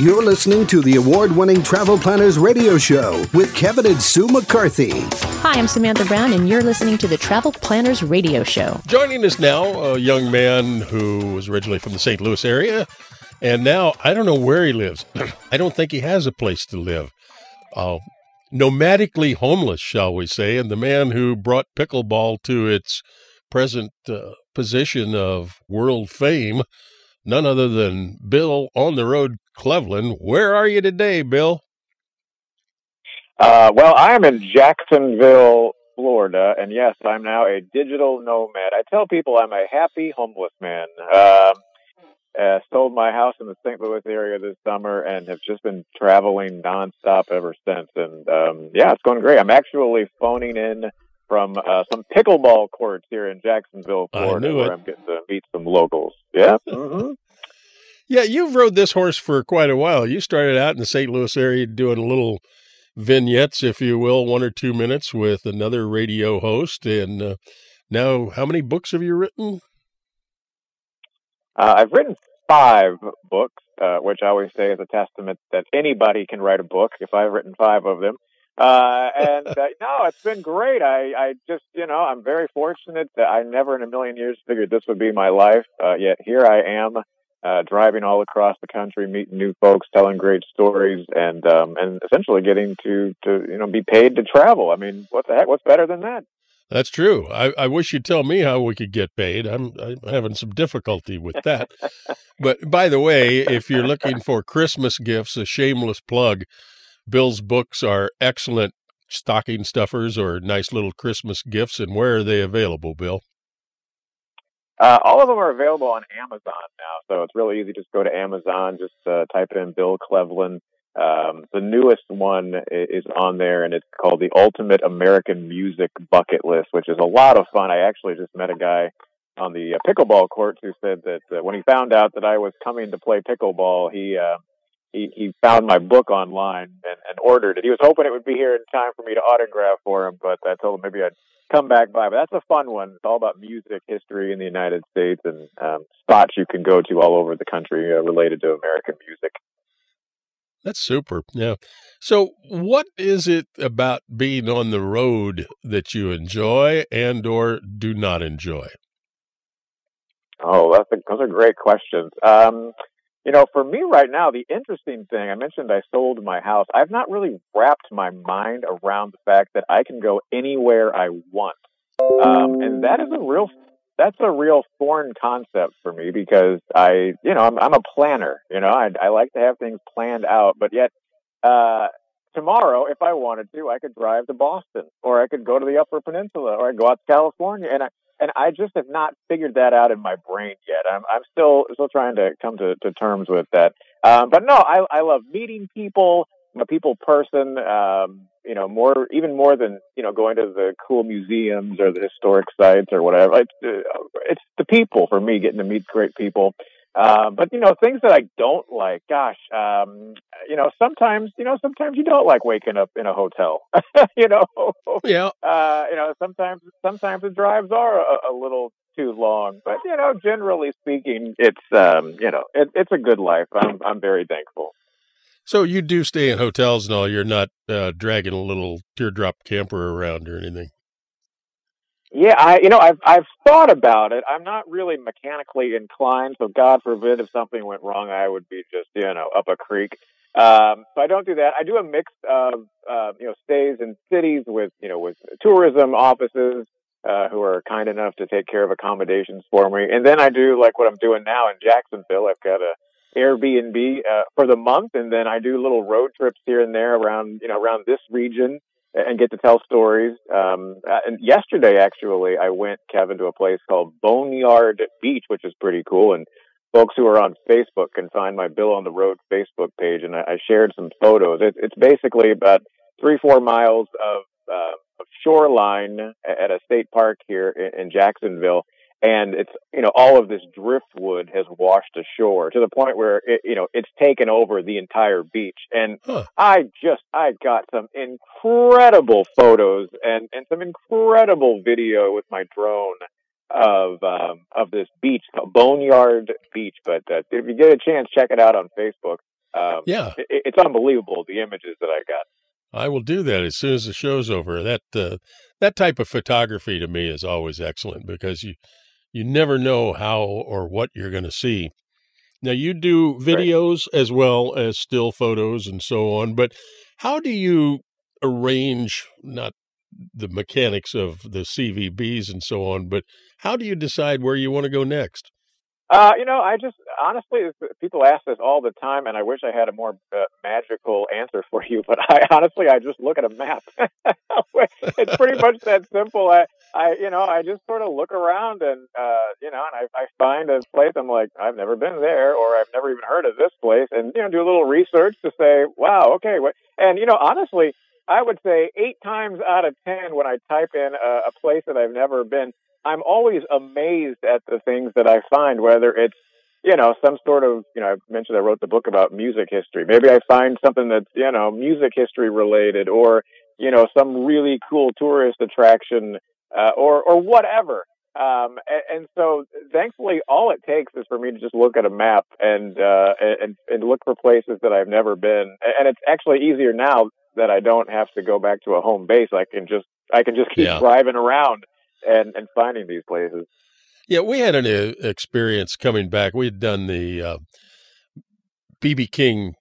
You're listening to the award winning Travel Planners Radio Show with Kevin and Sue McCarthy. Hi, I'm Samantha Brown, and you're listening to the Travel Planners Radio Show. Joining us now, a young man who was originally from the St. Louis area, and now I don't know where he lives. I don't think he has a place to live. Uh, nomadically homeless, shall we say, and the man who brought pickleball to its present uh, position of world fame, none other than Bill on the road Cleveland. Where are you today, Bill? Uh, well, I am in Jacksonville, Florida, and yes, I'm now a digital nomad. I tell people I'm a happy homeless man. Um, uh, sold my house in the St. Louis area this summer and have just been traveling nonstop ever since. And um, yeah, it's going great. I'm actually phoning in from uh, some pickleball courts here in Jacksonville, Florida, where I'm getting to meet some locals. Yeah. Mm-hmm. Yeah, you've rode this horse for quite a while. You started out in the St. Louis area doing a little vignettes, if you will, one or two minutes with another radio host. And uh, now, how many books have you written? Uh, I've written five books, uh, which I always say is a testament that anybody can write a book if I've written five of them. Uh, and uh, no, it's been great. I, I just, you know, I'm very fortunate that I never in a million years figured this would be my life. Uh, yet here I am, uh, driving all across the country, meeting new folks, telling great stories, and um, and essentially getting to to you know be paid to travel. I mean, what the heck? What's better than that? That's true. I, I wish you'd tell me how we could get paid. I'm, I'm having some difficulty with that. but by the way, if you're looking for Christmas gifts, a shameless plug, Bill's books are excellent stocking stuffers or nice little Christmas gifts. And where are they available, Bill? Uh, all of them are available on Amazon now, so it's really easy. Just go to Amazon, just uh, type it in Bill Cleveland. Um, the newest one is on there, and it's called the Ultimate American Music Bucket List, which is a lot of fun. I actually just met a guy on the uh, pickleball courts who said that uh, when he found out that I was coming to play pickleball, he uh, he he found my book online and, and ordered it. He was hoping it would be here in time for me to autograph for him, but I told him maybe I'd come back by. But that's a fun one. It's all about music history in the United States and um, spots you can go to all over the country uh, related to American music. That's super. Yeah. So, what is it about being on the road that you enjoy and or do not enjoy? Oh, that's a, those are great questions. Um, you know, for me right now, the interesting thing I mentioned, I sold my house. I've not really wrapped my mind around the fact that I can go anywhere I want, um, and that is a real that's a real foreign concept for me because I, you know, I'm, I'm a planner. You know, I, I like to have things planned out, but yet, uh, tomorrow, if I wanted to, I could drive to Boston, or I could go to the Upper Peninsula, or I go out to California, and I and I just have not figured that out in my brain yet. I'm I'm still still trying to come to, to terms with that. Um, but no, I I love meeting people. I'm a people person. Um, you know, more even more than you know going to the cool museums or the historic sites or whatever. It's, uh, it's the people for me, getting to meet great people. Uh, but you know, things that I don't like. Gosh, um, you know, sometimes you know, sometimes you don't like waking up in a hotel. you know, yeah. Uh, you know, sometimes sometimes the drives are a, a little too long. But you know, generally speaking, it's um, you know, it, it's a good life. I'm I'm very thankful. So you do stay in hotels and all. You're not uh, dragging a little teardrop camper around or anything. Yeah, I you know I've I've thought about it. I'm not really mechanically inclined, so God forbid if something went wrong, I would be just you know up a creek. Um, so I don't do that. I do a mix of uh, you know stays in cities with you know with tourism offices uh, who are kind enough to take care of accommodations for me, and then I do like what I'm doing now in Jacksonville. I've got a Airbnb uh, for the month, and then I do little road trips here and there around you know around this region and get to tell stories. Um, uh, and yesterday, actually, I went, Kevin, to a place called Boneyard Beach, which is pretty cool. And folks who are on Facebook can find my Bill on the Road Facebook page. And I, I shared some photos. It, it's basically about three, four miles of, uh, of shoreline at a state park here in, in Jacksonville and it's you know all of this driftwood has washed ashore to the point where it, you know it's taken over the entire beach and huh. i just i got some incredible photos and and some incredible video with my drone of um of this beach called boneyard beach but uh, if you get a chance check it out on facebook Um, Yeah, it, it's unbelievable the images that I got. I will do that as soon as the show's over. That uh, that type of photography to me is always excellent because you you never know how or what you're going to see. Now you do videos as well as still photos and so on, but how do you arrange not the mechanics of the CVBs and so on, but how do you decide where you want to go next? Uh, you know, I just honestly, people ask this all the time, and I wish I had a more uh, magical answer for you. But I honestly, I just look at a map. it's pretty much that simple. I, I, you know, I just sort of look around, and uh, you know, and I, I find a place. I'm like, I've never been there, or I've never even heard of this place, and you know, do a little research to say, wow, okay, what? And you know, honestly, I would say eight times out of ten, when I type in a, a place that I've never been, I'm always amazed at the things that I find, whether it's, you know, some sort of, you know, I mentioned I wrote the book about music history. Maybe I find something that's, you know, music history related or, you know, some really cool tourist attraction, uh, or, or whatever. Um, and, and, so thankfully all it takes is for me to just look at a map and, uh, and, and look for places that I've never been. And it's actually easier now that I don't have to go back to a home base. I can just, I can just keep Yeah. driving around and and finding these places. Yeah, we had an uh, experience coming back. We had done the uh, BB King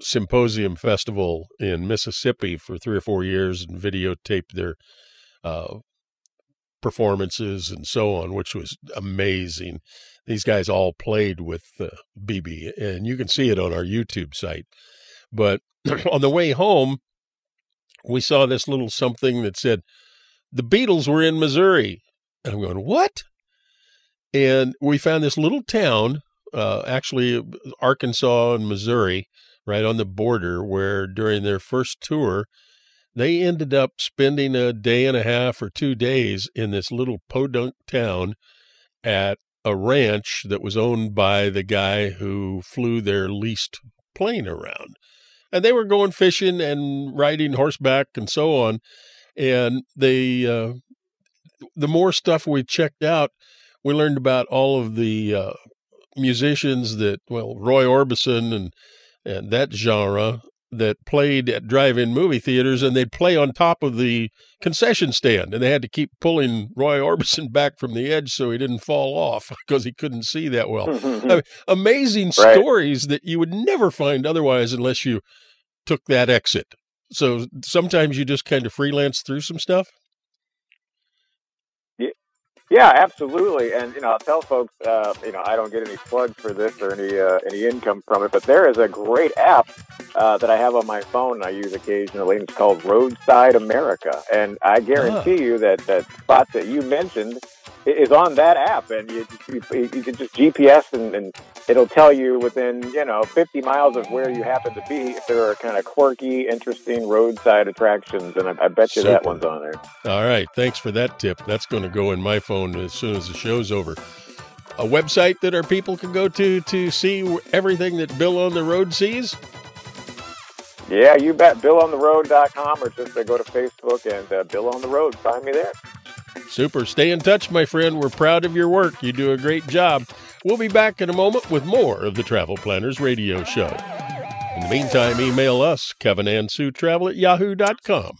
Symposium Festival in Mississippi for three or four years and videotaped their uh, performances and so on, which was amazing. These guys all played with uh, BB, and you can see it on our YouTube site. But on the way home, we saw this little something that said, the Beatles were in Missouri. And I'm going, what? And we found this little town, uh, actually Arkansas and Missouri, right on the border, where during their first tour, they ended up spending a day and a half or two days in this little podunk town at a ranch that was owned by the guy who flew their leased plane around. And they were going fishing and riding horseback and so on and they uh, the more stuff we checked out we learned about all of the uh, musicians that well roy orbison and and that genre that played at drive-in movie theaters and they'd play on top of the concession stand and they had to keep pulling roy orbison back from the edge so he didn't fall off because he couldn't see that well I mean, amazing Right. stories that you would never find otherwise unless you took that exit so sometimes you just kind of freelance through some stuff. Yeah, absolutely. And you know, I'll tell folks, uh, you know, I don't get any plugs for this or any uh, any income from it, but there is a great app uh, that I have on my phone. and I use occasionally. and It's called Roadside America, and I guarantee you that that spot that you mentioned is on that app, and you you, you can just GPS and, and it'll tell you within you know 50 miles of where you happen to be if there are kind of quirky, interesting roadside attractions, and I, I bet you that one's on there. All right, thanks for that tip. That's going to go in my phone as soon as the show's over. A website that our people can go to to see everything that Bill on the Road sees. Yeah, you bet. BillOnTheRoad.com or just uh, go to Facebook and uh, Bill on the Road. Find me there. Super. Stay in touch, my friend. We're proud of your work. You do a great job. We'll be back in a moment with more of the Travel Planners Radio Show. In the meantime, email us, Kevin and Sue Travel at yahoo.com.